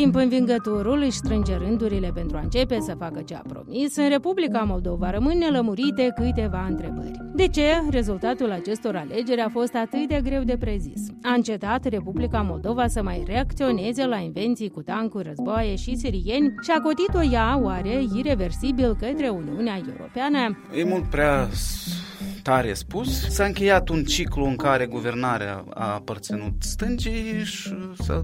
timp învingătorul își strânge rândurile pentru a începe să facă ce a promis, în Republica Moldova rămân nelămurite câteva întrebări. De ce rezultatul acestor alegeri a fost atât de greu de prezis? A încetat Republica Moldova să mai reacționeze la invenții cu tancuri, războaie și sirieni și a cotit-o ea, oare, irreversibil către Uniunea Europeană? E mult prea tare spus. S-a încheiat un ciclu în care guvernarea a aparținut stângii și s-a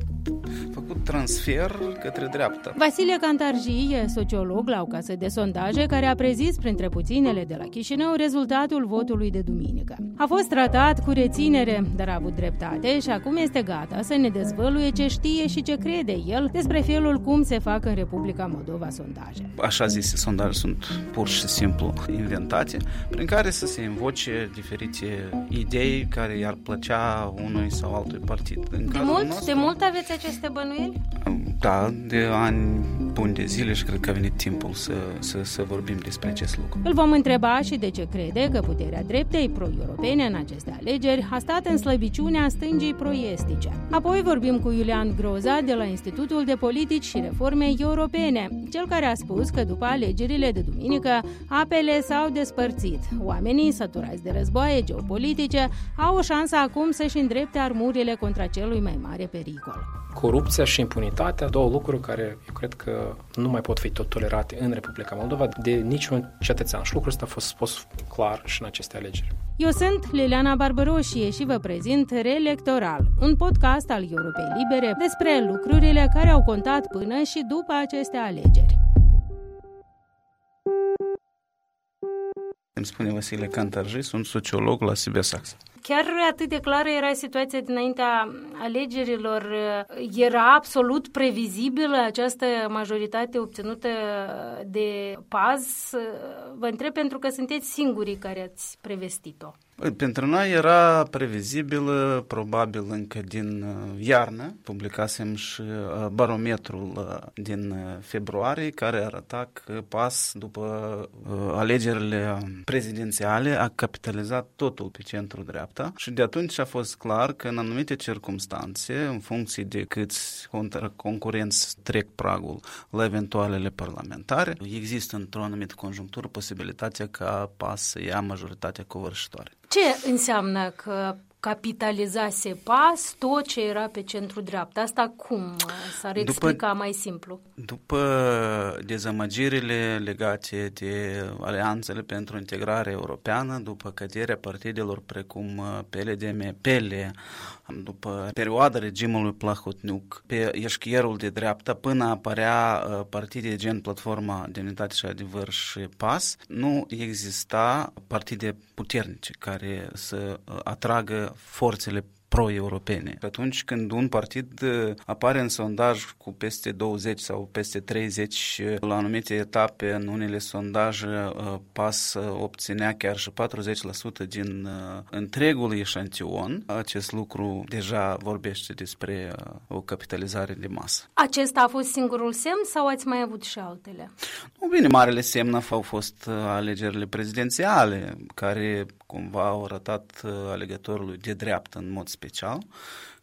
făcut transfer către dreapta. Vasile Cantarji e sociolog la o casă de sondaje care a prezis printre puținele de la Chișinău rezultatul votului de duminică. A fost tratat cu reținere, dar a avut dreptate și acum este gata să ne dezvăluie ce știe și ce crede el despre felul cum se fac în Republica Moldova sondaje. Așa zise sondaje sunt pur și simplu inventate, prin care să se invoce diferite idei care i-ar plăcea unui sau altui partid. În de mult, nostru, de mult aveți aceste bănuieli? Da, de ani buni de zile și cred că a venit timpul să, să, să vorbim despre acest lucru. Îl vom întreba și de ce crede că puterea dreptei pro-europene în aceste alegeri a stat în slăbiciunea stângii pro-estice. Apoi vorbim cu Iulian Groza de la Institutul de Politici și Reforme Europene, cel care a spus că după alegerile de duminică apele s-au despărțit. Oamenii săturați de războaie geopolitice au o șansă acum să-și îndrepte armurile contra celui mai mare pericol corupția și impunitatea, două lucruri care eu cred că nu mai pot fi tot tolerate în Republica Moldova de niciun cetățean. Și lucrul ăsta a fost spus clar și în aceste alegeri. Eu sunt Liliana Barbăroșie și vă prezint Reelectoral, un podcast al Europei Libere despre lucrurile care au contat până și după aceste alegeri. Îmi spune Vasile Cantarji, sunt sociolog la Saxa. Chiar atât de clară era situația dinaintea alegerilor? Era absolut previzibilă această majoritate obținută de PAZ? Vă întreb pentru că sunteți singurii care ați prevestit-o. Pentru noi era previzibil, probabil încă din uh, iarnă. Publicasem și uh, barometrul uh, din februarie, care arăta că PAS, după alegerile prezidențiale, a capitalizat totul pe centru-dreapta și de atunci a fost clar că în anumite circunstanțe, în funcție de câți concurenți trec pragul la eventualele parlamentare, există într-o anumită conjunctură posibilitatea ca PAS să ia majoritatea covârșitoare. Ce înseamnă că capitalizase pas tot ce era pe centru-dreapta. Asta cum s-ar explica după, mai simplu? După dezamăgirile legate de alianțele pentru integrare europeană, după căderea partidelor precum PLDM, PL, după perioada regimului Plahotniuc, pe eșchierul de dreapta, până apărea uh, partide gen Platforma Demnitate și Adevăr și PAS, nu exista partide puternice care să uh, atragă forțele pro-europene. Atunci când un partid uh, apare în sondaj cu peste 20 sau peste 30 uh, la anumite etape în unele sondaje uh, pas obținea chiar și 40% din întregul eșantion, acest lucru deja vorbește despre o capitalizare de masă. Acesta a fost singurul semn sau ați mai avut și altele? Nu, bine, marele semn au fost alegerile prezidențiale, care cumva au arătat alegătorului de dreaptă în mod special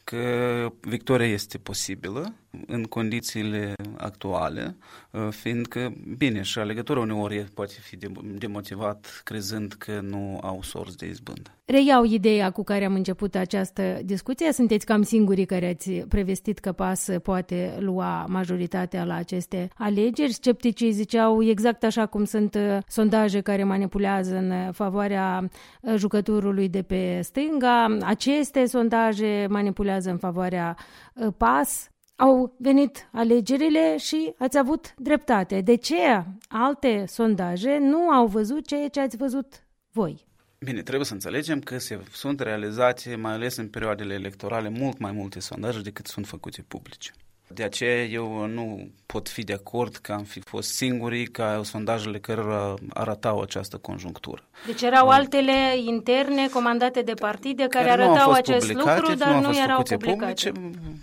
că victoria este posibilă în condițiile actuale, uh, fiindcă, bine, și alegătorul uneori poate fi demotivat crezând că nu au sorți de izbândă. Reiau ideea cu care am început această discuție. Sunteți cam singurii care ați prevestit că PAS poate lua majoritatea la aceste alegeri. Scepticii ziceau exact așa cum sunt uh, sondaje care manipulează în favoarea uh, jucătorului de pe stânga. Aceste sondaje manipulează în favoarea PAS au venit alegerile și ați avut dreptate. De ce alte sondaje nu au văzut ceea ce ați văzut voi? Bine, trebuie să înțelegem că se, sunt realizate, mai ales în perioadele electorale, mult mai multe sondaje decât sunt făcute publice. De aceea eu nu pot fi de acord că am fi fost singurii ca sondajele care arătau această conjunctură. Deci erau altele interne comandate de partide care, care arătau acest lucru, dar nu, nu erau publicate. Publice,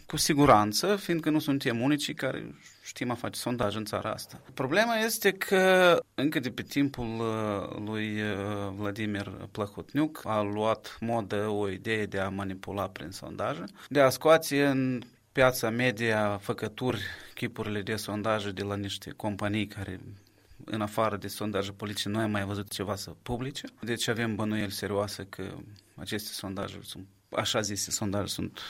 cu siguranță, fiindcă nu suntem unicii care știm a face sondaj în țara asta. Problema este că încă de pe timpul uh, lui uh, Vladimir Plahotniuc a luat modă o idee de a manipula prin sondaje, de a scoate în piața media făcături, chipurile de sondaje de la niște companii care în afară de sondaje politice, nu am mai văzut ceva să publice. Deci avem bănuieli serioase că aceste sondaje sunt, așa zise, sondaje sunt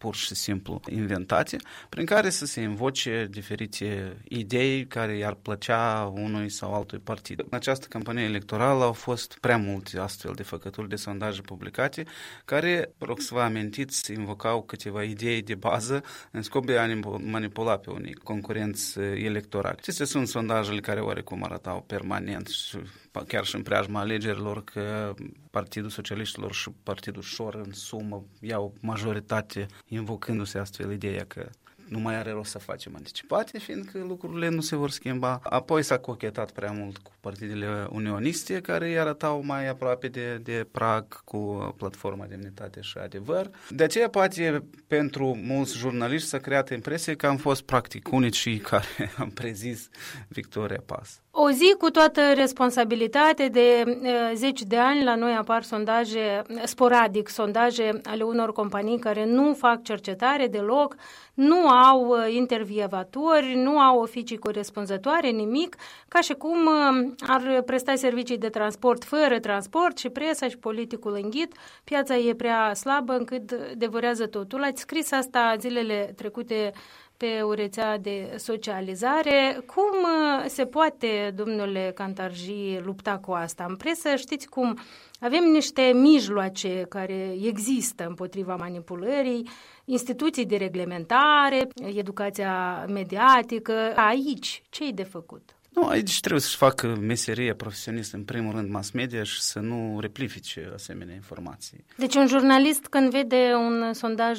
pur și simplu inventate, prin care să se invoce diferite idei care i-ar plăcea unui sau altui partid. În această campanie electorală au fost prea multe astfel de făcături de sondaje publicate, care, rog să vă amintiți, invocau câteva idei de bază în scop de a manipula pe unii concurenți electorali. Acestea sunt sondajele care oarecum arătau permanent și chiar și în preajma alegerilor că Partidul Socialiștilor și Partidul Șor în sumă iau majoritate invocându-se astfel ideea că nu mai are rost să facem anticipate, fiindcă lucrurile nu se vor schimba. Apoi s-a cochetat prea mult cu partidele unioniste, care îi arătau mai aproape de, de prag cu platforma Demnitate și Adevăr. De aceea, poate, pentru mulți jurnaliști s-a creat impresia că am fost practic unicii care am prezis Victoria Pas. O zi cu toată responsabilitate de uh, zeci de ani la noi apar sondaje, sporadic sondaje ale unor companii care nu fac cercetare deloc, nu au uh, intervievatori, nu au oficii corespunzătoare, nimic, ca și cum uh, ar presta servicii de transport fără transport și presa și politicul înghit. Piața e prea slabă încât devorează totul. Ați scris asta zilele trecute pe o rețea de socializare. Cum uh, se poate, domnule Cantarji, lupta cu asta? În presă știți cum avem niște mijloace care există împotriva manipulării, instituții de reglementare, educația mediatică. Aici, ce-i de făcut? Nu, aici trebuie să-și facă meseria profesionistă, în primul rând, mass media și să nu replifice asemenea informații. Deci un jurnalist când vede un sondaj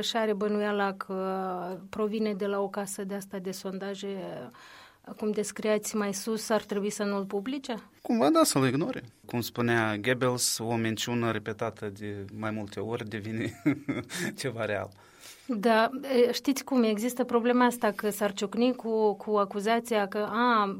și are bănuiala că provine de la o casă de asta de sondaje, cum descriați mai sus, ar trebui să nu-l publice? Cumva da, să-l ignore. Cum spunea Goebbels, o minciună repetată de mai multe ori devine ceva real. Da, știți cum, există problema asta că s-ar ciocni cu, cu acuzația că a,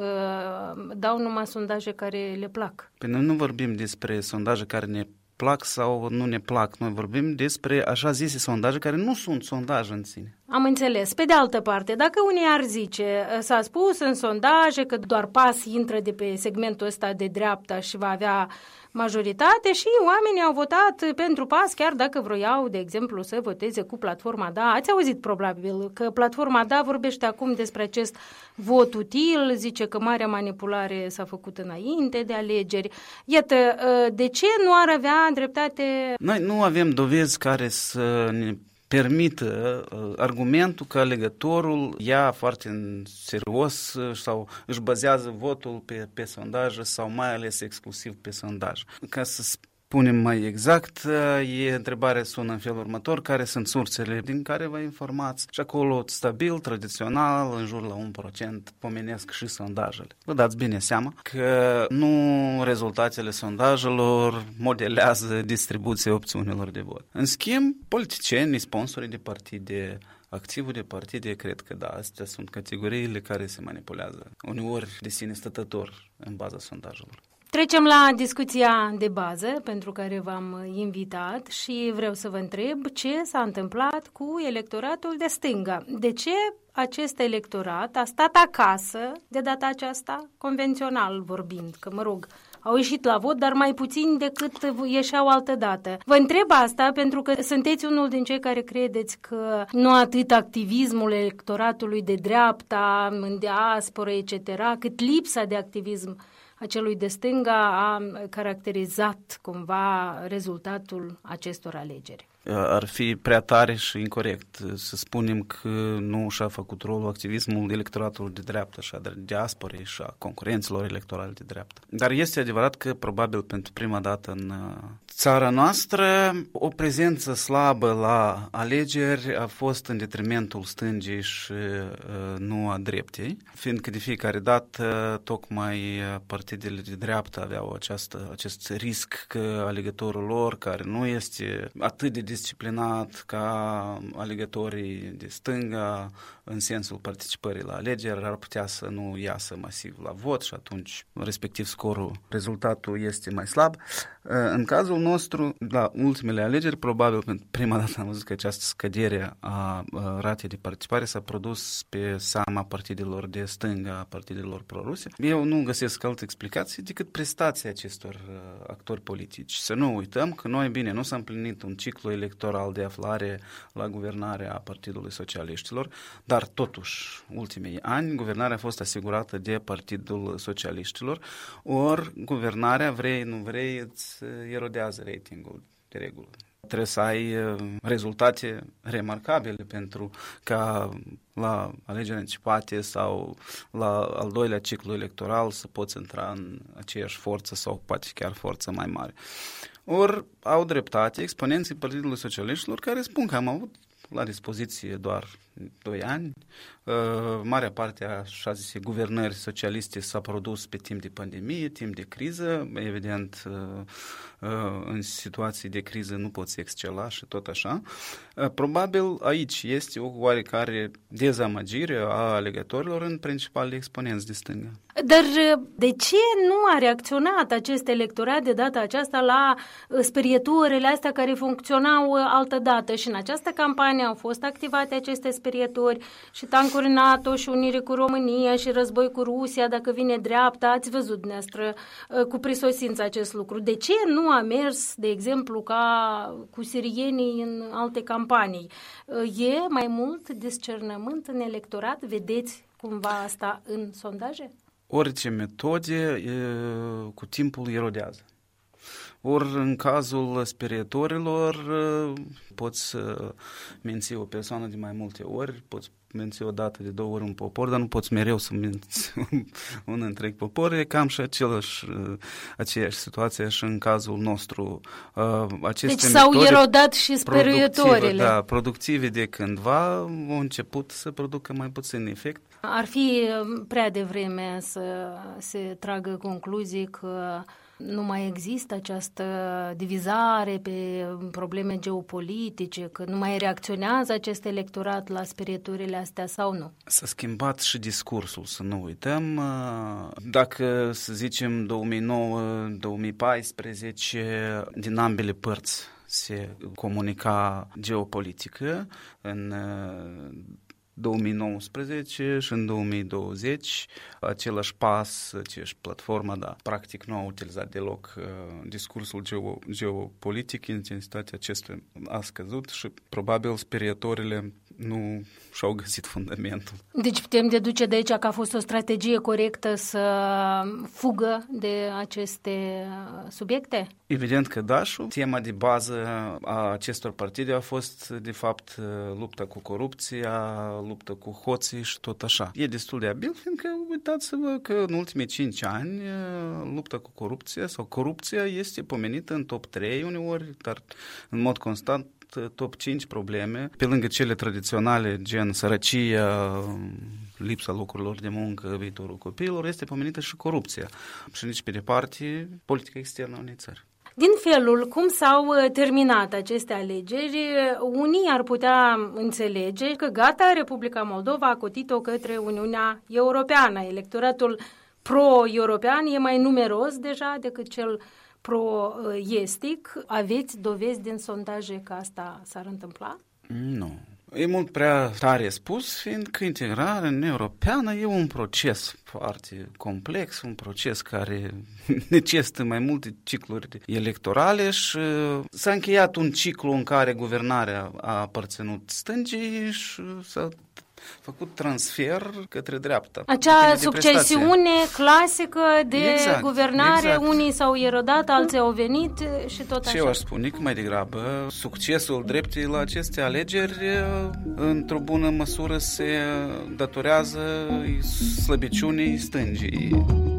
dau numai sondaje care le plac. Păi noi nu vorbim despre sondaje care ne plac sau nu ne plac. Noi vorbim despre așa zise sondaje care nu sunt sondaje în sine. Am înțeles. Pe de altă parte, dacă unii ar zice, s-a spus în sondaje că doar PAS intră de pe segmentul ăsta de dreapta și va avea majoritate și oamenii au votat pentru PAS, chiar dacă vroiau, de exemplu, să voteze cu platforma DA. Ați auzit probabil că platforma DA vorbește acum despre acest vot util, zice că marea manipulare s-a făcut înainte de alegeri. Iată, de ce nu ar avea dreptate? Noi nu avem dovezi care să ne permită uh, argumentul că alegătorul ia foarte în serios uh, sau își bazează votul pe, pe sondaj sau mai ales exclusiv pe sondaj. Ca să punem mai exact, e întrebarea sună în felul următor, care sunt sursele din care vă informați și acolo stabil, tradițional, în jur la 1% pomenesc și sondajele. Vă dați bine seama că nu rezultatele sondajelor modelează distribuția opțiunilor de vot. În schimb, politicieni, sponsorii de partide, activul de partide, cred că da, astea sunt categoriile care se manipulează, uneori de sine stătător în baza sondajelor. Trecem la discuția de bază pentru care v-am invitat și vreau să vă întreb ce s-a întâmplat cu electoratul de stânga. De ce acest electorat a stat acasă de data aceasta, convențional vorbind, că mă rog, au ieșit la vot, dar mai puțin decât ieșeau altă dată. Vă întreb asta pentru că sunteți unul din cei care credeți că nu atât activismul electoratului de dreapta, în diaspora, etc., cât lipsa de activism a celui de stânga a caracterizat cumva rezultatul acestor alegeri ar fi prea tare și incorrect să spunem că nu și-a făcut rolul activismul electoratului de dreapta și a diasporei și a concurenților electorale de dreapta. Dar este adevărat că probabil pentru prima dată în uh, țara noastră o prezență slabă la alegeri a fost în detrimentul stângii și uh, nu a dreptei, fiindcă de fiecare dată tocmai partidele de dreapta aveau această, acest risc că alegătorul lor, care nu este atât de disciplinat ca alegătorii de stânga în sensul participării la alegeri ar putea să nu iasă masiv la vot și atunci respectiv scorul, rezultatul este mai slab. În cazul nostru, la ultimele alegeri, probabil pentru prima dată am văzut că această scădere a ratei de participare s-a produs pe seama partidelor de stânga, a partidelor proruse. Eu nu găsesc altă explicație decât prestația acestor uh, actori politici. Să nu uităm că noi, bine, nu s-a împlinit un ciclu electoral de aflare la guvernarea Partidului Socialiștilor, dar totuși, ultimii ani, guvernarea a fost asigurată de Partidul Socialiștilor, ori guvernarea, vrei, nu vrei, îți erodează ratingul de regulă. Trebuie să ai uh, rezultate remarcabile pentru ca la alegeri anticipate sau la al doilea ciclu electoral să poți intra în aceeași forță sau poate chiar forță mai mare. Ori au dreptate exponenții Partidului Socialiștilor care spun că am avut la dispoziție doar 2 ani. Uh, marea parte a așa zise guvernări socialiste s-a produs pe timp de pandemie, timp de criză. Evident, uh, uh, în situații de criză nu poți excela și tot așa. Probabil aici este o oarecare dezamăgire a alegătorilor în principal exponenți de stânga. Dar de ce nu a reacționat acest electorat de data aceasta la sperieturile astea care funcționau altă dată și în această campanie au fost activate aceste sperietori și tancuri NATO și unire cu România și război cu Rusia, dacă vine dreapta, ați văzut dumneavoastră uh, cu prisosință acest lucru. De ce nu a mers, de exemplu, ca cu sirienii în alte campanii? Uh, e mai mult discernământ în electorat? Vedeți cumva asta în sondaje? Orice metode cu timpul erodează. Ori în cazul sperietorilor poți menți o persoană de mai multe ori, poți menți o dată de două ori un popor, dar nu poți mereu să menți un întreg popor. E cam și același, aceeași situație și în cazul nostru. Aceste deci s-au erodat și sperietorile. Da, productive de cândva au început să producă mai puțin efect. Ar fi prea devreme să se tragă concluzii că nu mai există această divizare pe probleme geopolitice, că nu mai reacționează acest electorat la spiriturile astea sau nu? S-a schimbat și discursul, să nu uităm. Dacă, să zicem, 2009-2014, din ambele părți se comunica geopolitică în 2019 și în 2020 același pas, aceeași platformă, da, practic nu a utilizat deloc uh, discursul geo, geopolitic, intensitatea acestuia a scăzut și probabil sperietorile nu și-au găsit fundamentul. Deci putem deduce de aici că a fost o strategie corectă să fugă de aceste subiecte? Evident că da și tema de bază a acestor partide a fost de fapt lupta cu corupția, lupta cu hoții și tot așa. E destul de abil, fiindcă uitați-vă că în ultimii 5 ani lupta cu corupția sau corupția este pomenită în top 3 uneori, dar în mod constant top 5 probleme, pe lângă cele tradiționale, gen sărăcia, lipsa locurilor de muncă, viitorul copiilor, este pomenită și corupția. Și nici pe departe, politica externă a unei țări. Din felul cum s-au uh, terminat aceste alegeri, unii ar putea înțelege că gata, Republica Moldova a cotit-o către Uniunea Europeană. Electoratul pro-european e mai numeros deja decât cel pro-estic. Aveți dovezi din sondaje că asta s-ar întâmpla? Nu. E mult prea tare spus, fiindcă integrarea în europeană e un proces foarte complex, un proces care necesită mai multe cicluri electorale și s-a încheiat un ciclu în care guvernarea a aparținut stângii și s-a făcut transfer către dreapta. Acea succesiune clasică de exact, guvernare, exact. unii s-au erodat, alții au venit și tot așa. Ce eu aș spune că mai degrabă succesul dreptei la aceste alegeri într-o bună măsură se datorează slăbiciunii stângii.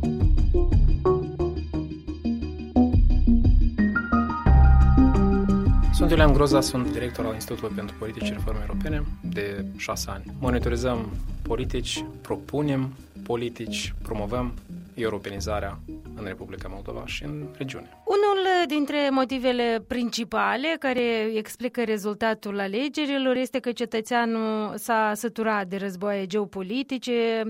Sunt Iulian Groza, sunt director al Institutului pentru Politici și Reforme Europene de șase ani. Monitorizăm politici, propunem politici, promovăm europenizarea în Republica Moldova și în regiune. Unul dintre motivele principale care explică rezultatul alegerilor este că cetățeanul s-a săturat de războaie geopolitice,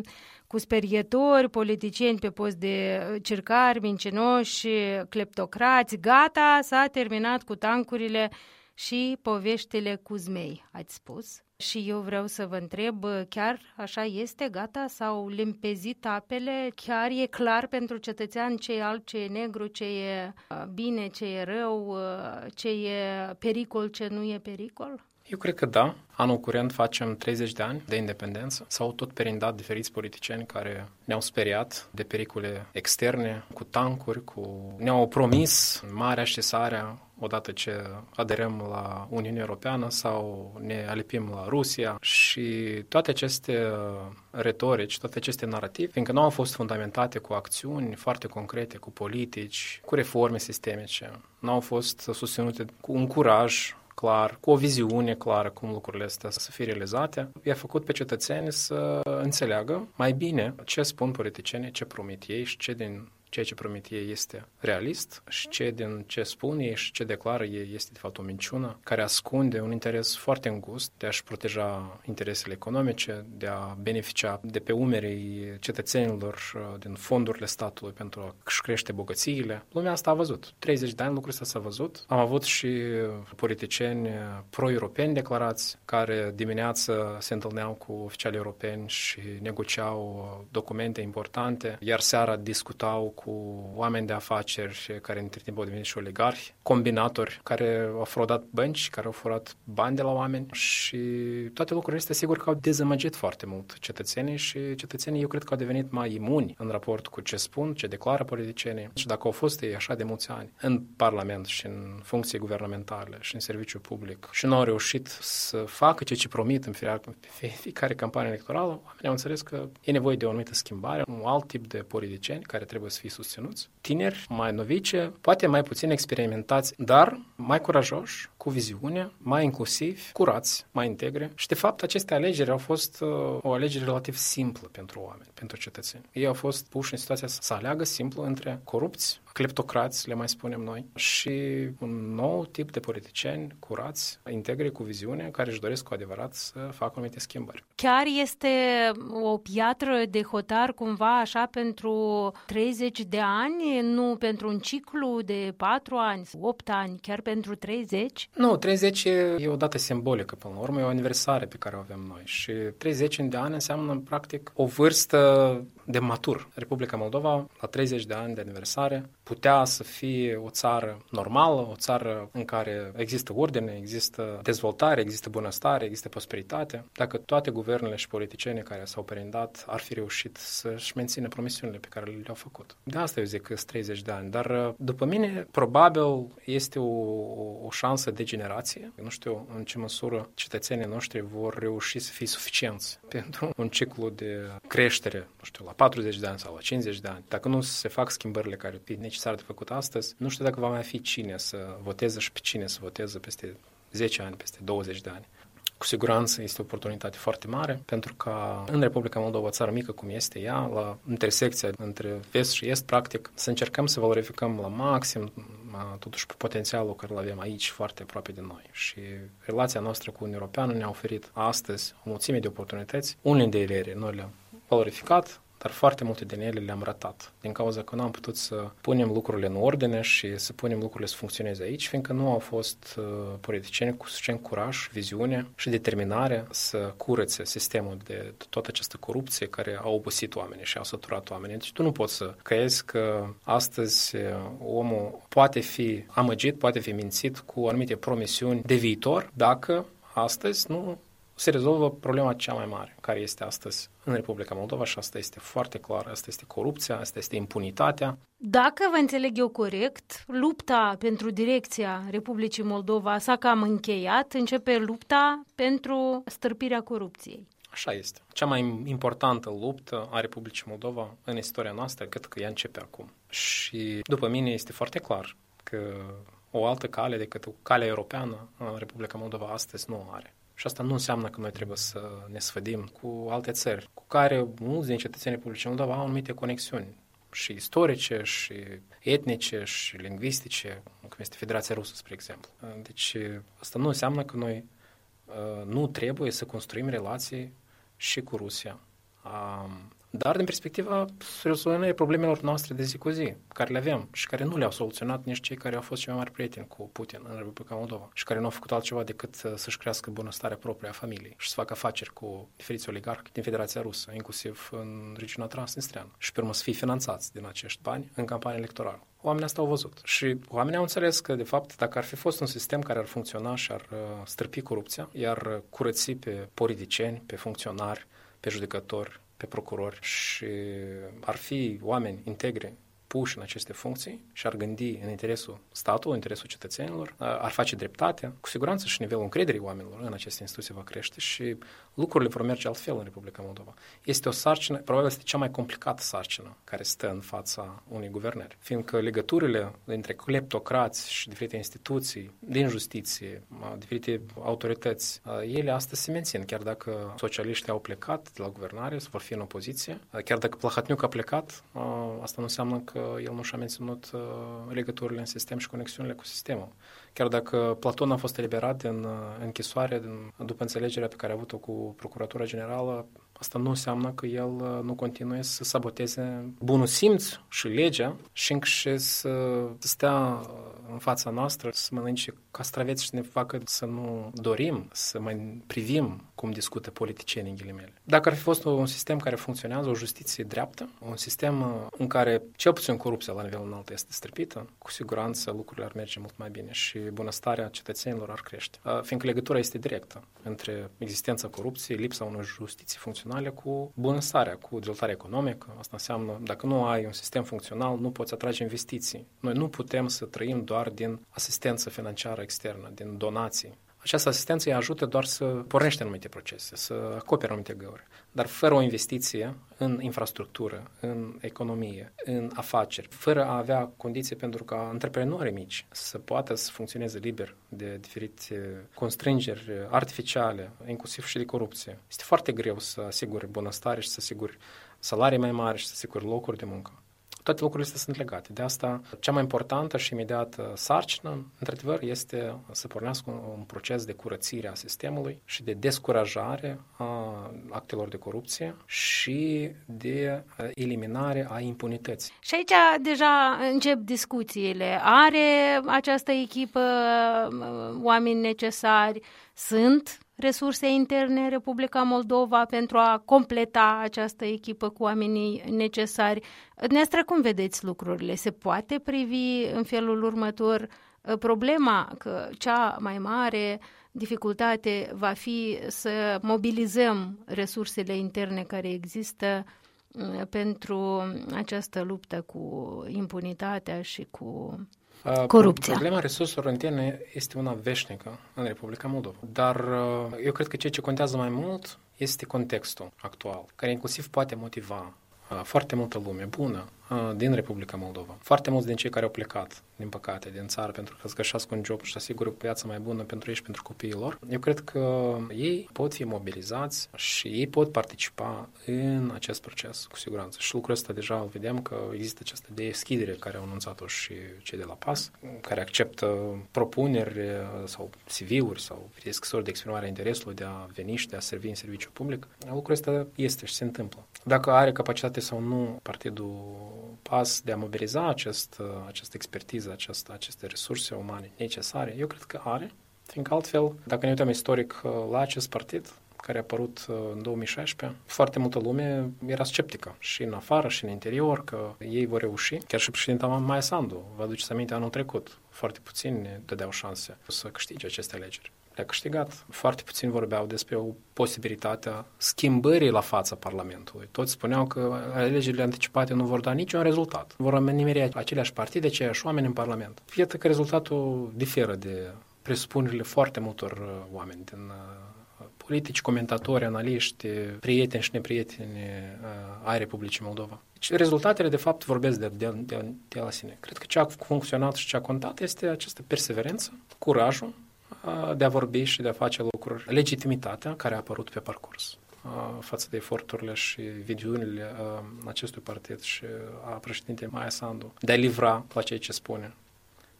cu sperietori, politicieni pe post de circari, mincinoși, cleptocrați. Gata, s-a terminat cu tancurile și poveștile cu zmei, ați spus. Și eu vreau să vă întreb, chiar așa este, gata, s-au limpezit apele? Chiar e clar pentru cetățean ce e alb, ce e negru, ce e uh, bine, ce e rău, uh, ce e pericol, ce nu e pericol? Eu cred că da. Anul curent facem 30 de ani de independență. S-au tot perindat diferiți politicieni care ne-au speriat de pericole externe, cu tancuri, cu... ne-au promis marea așezarea odată ce aderăm la Uniunea Europeană sau ne alipim la Rusia și toate aceste retorici, toate aceste narrative, fiindcă nu au fost fundamentate cu acțiuni foarte concrete, cu politici, cu reforme sistemice, nu au fost susținute cu un curaj clar, cu o viziune clară cum lucrurile astea să fie realizate, i-a făcut pe cetățeni să înțeleagă mai bine ce spun politicienii, ce promit ei și ce din ceea ce promit ei este realist și ce din ce spun ei și ce declară ei este de fapt o minciună care ascunde un interes foarte îngust de a-și proteja interesele economice, de a beneficia de pe umerii cetățenilor uh, din fondurile statului pentru a-și crește bogățiile. Lumea asta a văzut. 30 de ani lucrul ăsta s-a văzut. Am avut și politicieni pro-europeni declarați care dimineață se întâlneau cu oficiali europeni și negociau documente importante, iar seara discutau cu oameni de afaceri care între timp au devenit și oligarhi, combinatori care au fraudat bănci, care au furat bani de la oameni și toate lucrurile astea sigur că au dezamăgit foarte mult cetățenii și cetățenii eu cred că au devenit mai imuni în raport cu ce spun, ce declară politicienii. Și dacă au fost ei așa de mulți ani în Parlament și în funcții guvernamentale și în serviciu public și nu au reușit să facă ceea ce promit în fiecare campanie electorală, oamenii au înțeles că e nevoie de o anumită schimbare, un alt tip de politicieni care trebuie să fie fi susținuți, tineri, mai novice, poate mai puțin experimentați, dar mai curajoși, cu viziune, mai inclusivi, curați, mai integre. Și, de fapt, aceste alegeri au fost uh, o alegere relativ simplă pentru oameni, pentru cetățeni. Ei au fost puși în situația să aleagă simplu între corupți, cleptocrați, le mai spunem noi, și un nou tip de politicieni curați, integri, cu viziune, care își doresc cu adevărat să facă anumite schimbări. Chiar este o piatră de hotar cumva așa pentru 30 de ani, nu pentru un ciclu de 4 ani, 8 ani, chiar pentru 30? Nu, 30 e o dată simbolică, până la urmă, e o aniversare pe care o avem noi și 30 de ani înseamnă, practic, o vârstă de matur. Republica Moldova, la 30 de ani de aniversare, putea să fie o țară normală, o țară în care există ordine, există dezvoltare, există bunăstare, există prosperitate, dacă toate guvernele și politicienii care s-au perindat ar fi reușit să-și mențină promisiunile pe care le-au făcut. De asta eu zic că sunt 30 de ani, dar după mine probabil este o, o șansă de generație. Nu știu în ce măsură cetățenii noștri vor reuși să fie suficienți pentru un ciclu de creștere, nu știu, la 40 de ani sau la 50 de ani. Dacă nu se fac schimbările care e necesar de făcut astăzi, nu știu dacă va mai fi cine să voteze și pe cine să voteze peste 10 ani, peste 20 de ani. Cu siguranță este o oportunitate foarte mare pentru ca în Republica Moldova, o țară mică cum este ea, la intersecția între vest și est, practic, să încercăm să valorificăm la maxim totuși potențialul care îl avem aici foarte aproape de noi. Și relația noastră cu Uniunea Europeană ne-a oferit astăzi o mulțime de oportunități. Unele dintre ele noi le-am valorificat, dar foarte multe din ele le-am ratat, din cauza că nu am putut să punem lucrurile în ordine și să punem lucrurile să funcționeze aici, fiindcă nu au fost uh, politicieni cu suficient curaj, viziune și determinare să curățe sistemul de toată această corupție care a obosit oamenii și a săturat oamenii. Deci tu nu poți să crezi că astăzi uh, omul poate fi amăgit, poate fi mințit cu anumite promisiuni de viitor dacă astăzi nu se rezolvă problema cea mai mare, care este astăzi în Republica Moldova și asta este foarte clar, asta este corupția, asta este impunitatea. Dacă vă înțeleg eu corect, lupta pentru direcția Republicii Moldova s-a cam încheiat, începe lupta pentru stârpirea corupției. Așa este. Cea mai importantă luptă a Republicii Moldova în istoria noastră, cred că ea începe acum. Și după mine este foarte clar că o altă cale decât o cale europeană Republica Moldova astăzi nu o are. Și asta nu înseamnă că noi trebuie să ne sfădim cu alte țări, cu care mulți din cetățenii Republicii Moldova au anumite conexiuni și istorice, și etnice, și lingvistice, cum este Federația Rusă, spre exemplu. Deci asta nu înseamnă că noi uh, nu trebuie să construim relații și cu Rusia. Dar din perspectiva soluționării problemelor noastre de zi cu zi, care le avem și care nu le-au soluționat nici cei care au fost cei mai mari prieteni cu Putin în Republica Moldova și care nu au făcut altceva decât să-și crească bunăstarea proprie a familiei și să facă afaceri cu diferiți oligarhi din Federația Rusă, inclusiv în regiunea transnistreană și pe urmă să fie finanțați din acești bani în campanie electorală. Oamenii asta au văzut. Și oamenii au înțeles că, de fapt, dacă ar fi fost un sistem care ar funcționa și ar uh, străpi corupția, iar curăți pe politicieni, pe funcționari, pe judecători, pe procurori și ar fi oameni integri puși în aceste funcții și ar gândi în interesul statului, în interesul cetățenilor, ar face dreptate, cu siguranță și nivelul încrederii oamenilor în aceste instituții va crește și lucrurile vor merge altfel în Republica Moldova. Este o sarcină, probabil este cea mai complicată sarcină care stă în fața unui guvernări, fiindcă legăturile între cleptocrați și diferite instituții din justiție, diferite autorități, ele astăzi se mențin, chiar dacă socialiștii au plecat de la guvernare, să vor fi în opoziție, chiar dacă Plahatniuc a plecat, asta nu înseamnă că el nu și-a menținut legăturile în sistem și conexiunile cu sistemul. Chiar dacă Platon a fost eliberat din închisoare din, după înțelegerea pe care a avut-o cu Procuratura Generală, asta nu înseamnă că el nu continuă să saboteze bunul simț și legea și încă și să stea în fața noastră, să mănânce castraveți și să ne facă să nu dorim, să mai privim cum discută politicienii în ghilimele. Dacă ar fi fost un sistem care funcționează, o justiție dreaptă, un sistem uh, în care cel puțin corupția la nivel înalt este străpită, cu siguranță lucrurile ar merge mult mai bine și bunăstarea cetățenilor ar crește. Uh, fiindcă legătura este directă între existența corupției, lipsa unei justiții funcționale cu bunăstarea, cu dezvoltarea economică. Asta înseamnă, dacă nu ai un sistem funcțional, nu poți atrage investiții. Noi nu putem să trăim doar din asistență financiară externă, din donații. Această asistență îi ajută doar să pornește anumite procese, să acopere anumite găuri. Dar fără o investiție în infrastructură, în economie, în afaceri, fără a avea condiții pentru ca antreprenorii mici să poată să funcționeze liber de diferite constrângeri artificiale, inclusiv și de corupție, este foarte greu să asiguri bunăstare și să asiguri salarii mai mari și să asiguri locuri de muncă toate lucrurile astea sunt legate. De asta, cea mai importantă și imediată sarcină, într-adevăr, este să pornească un, un proces de curățire a sistemului și de descurajare a actelor de corupție și de eliminare a impunității. Și aici deja încep discuțiile. Are această echipă oameni necesari? Sunt resurse interne în Republica Moldova pentru a completa această echipă cu oamenii necesari. Dumneavoastră, cum vedeți lucrurile? Se poate privi în felul următor problema că cea mai mare dificultate va fi să mobilizăm resursele interne care există uh, pentru această luptă cu impunitatea și cu corupția. Problema resurselor interne este una veșnică în Republica Moldova. Dar eu cred că ceea ce contează mai mult este contextul actual, care inclusiv poate motiva foarte multă lume bună din Republica Moldova. Foarte mulți din cei care au plecat, din păcate, din țară pentru că îți găsească un job și asigură o viață mai bună pentru ei și pentru copiii lor, eu cred că ei pot fi mobilizați și ei pot participa în acest proces, cu siguranță. Și lucrul ăsta deja îl vedem că există această deschidere care au anunțat-o și cei de la PAS, care acceptă propuneri sau CV-uri sau scrisori de exprimare a interesului de a veni și de a servi în serviciu public. Lucrul ăsta este și se întâmplă. Dacă are capacitate sau nu partidul pas de a mobiliza acest, această expertiză, acest, aceste resurse umane necesare, eu cred că are, fiindcă altfel, dacă ne uităm istoric la acest partid, care a apărut în 2016, foarte multă lume era sceptică. Și în afară și în interior că ei vor reuși. Chiar și președinta Maia Sandu, vă aduceți aminte, anul trecut, foarte puțin ne dădeau șanse să câștige aceste alegeri le-a câștigat. Foarte puțin vorbeau despre o posibilitate a schimbării la fața Parlamentului. Toți spuneau că alegerile anticipate nu vor da niciun rezultat. Vor nimeri aceleași partide, aceiași oameni în Parlament. Iată că rezultatul diferă de presupunerile foarte multor uh, oameni din uh, politici, comentatori, analiști, prieteni și neprieteni uh, ai Republicii Moldova. Deci rezultatele, de fapt, vorbesc de, de, de, de la sine. Cred că ce a funcționat și ce a contat este această perseverență, curajul, de a vorbi și de a face lucruri, legitimitatea care a apărut pe parcurs față de eforturile și viziunile acestui partid și a președintei Maia Sandu de a livra la ceea ce spune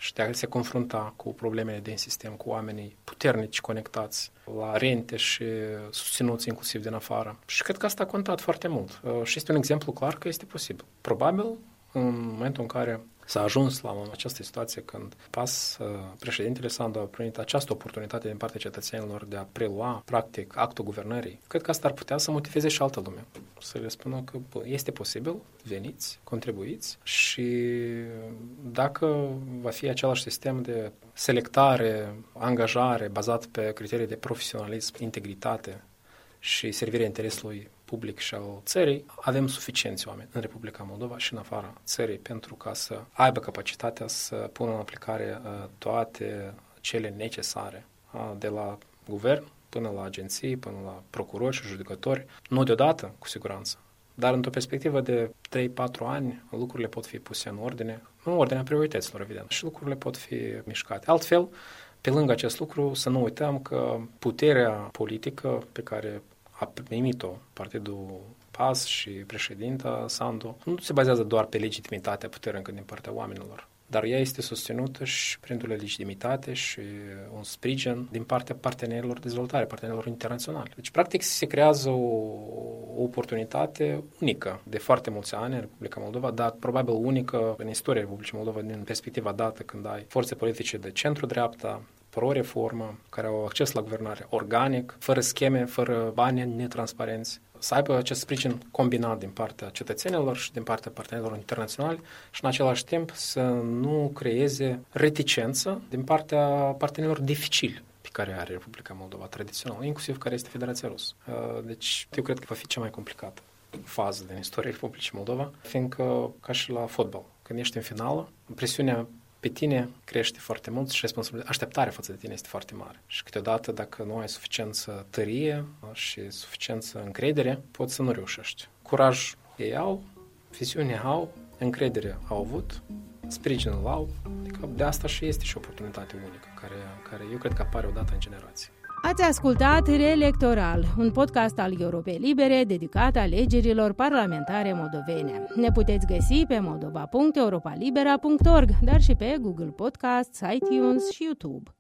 și de a se confrunta cu problemele din sistem, cu oamenii puternici conectați la rente și susținuți inclusiv din afară. Și cred că asta a contat foarte mult. Uh, și este un exemplu clar că este posibil. Probabil, în momentul în care s-a ajuns la această situație când PAS, uh, președintele Sandu a primit această oportunitate din partea cetățenilor de a prelua, practic, actul guvernării. Cred că asta ar putea să motiveze și altă lume. Să le spună că bă, este posibil, veniți, contribuiți și dacă va fi același sistem de selectare, angajare bazat pe criterii de profesionalism, integritate și servirea interesului public și al țării, avem suficienți oameni în Republica Moldova și în afara țării pentru ca să aibă capacitatea să pună în aplicare uh, toate cele necesare, uh, de la guvern până la agenții, până la procurori și judecători, nu deodată, cu siguranță, dar într-o perspectivă de 3-4 ani, lucrurile pot fi puse în ordine, în ordinea priorităților, evident, și lucrurile pot fi mișcate. Altfel, pe lângă acest lucru, să nu uităm că puterea politică pe care a primit-o partidul PAS și președinta Sandu nu se bazează doar pe legitimitatea puternică din partea oamenilor, dar ea este susținută și printr-o legitimitate și un sprijin din partea partenerilor de dezvoltare, partenerilor internaționali. Deci, practic, se creează o, o oportunitate unică de foarte mulți ani în Republica Moldova, dar probabil unică în istoria Republicii Moldova din perspectiva dată când ai forțe politice de centru-dreapta, pro-reformă, care au acces la guvernare organic, fără scheme, fără bani netransparenți, să aibă acest sprijin combinat din partea cetățenilor și din partea partenerilor internaționali și în același timp să nu creeze reticență din partea partenerilor dificili pe care are Republica Moldova tradițional, inclusiv care este Federația Rusă. Uh, deci eu cred că va fi cea mai complicată fază din istoria Republicii Moldova, fiindcă ca și la fotbal, când ești în finală, presiunea pe tine crește foarte mult și responsabilitatea, așteptarea față de tine este foarte mare. Și câteodată, dacă nu ai suficiență tărie și suficiență încredere, poți să nu reușești. Curaj ei au, viziune au, încredere au avut, sprijinul au, adică de asta și este și o oportunitate unică, care, care eu cred că apare odată în generație. Ați ascultat Reelectoral, un podcast al Europei Libere dedicat alegerilor parlamentare moldovene. Ne puteți găsi pe moldova.europalibera.org, dar și pe Google Podcasts, iTunes și YouTube.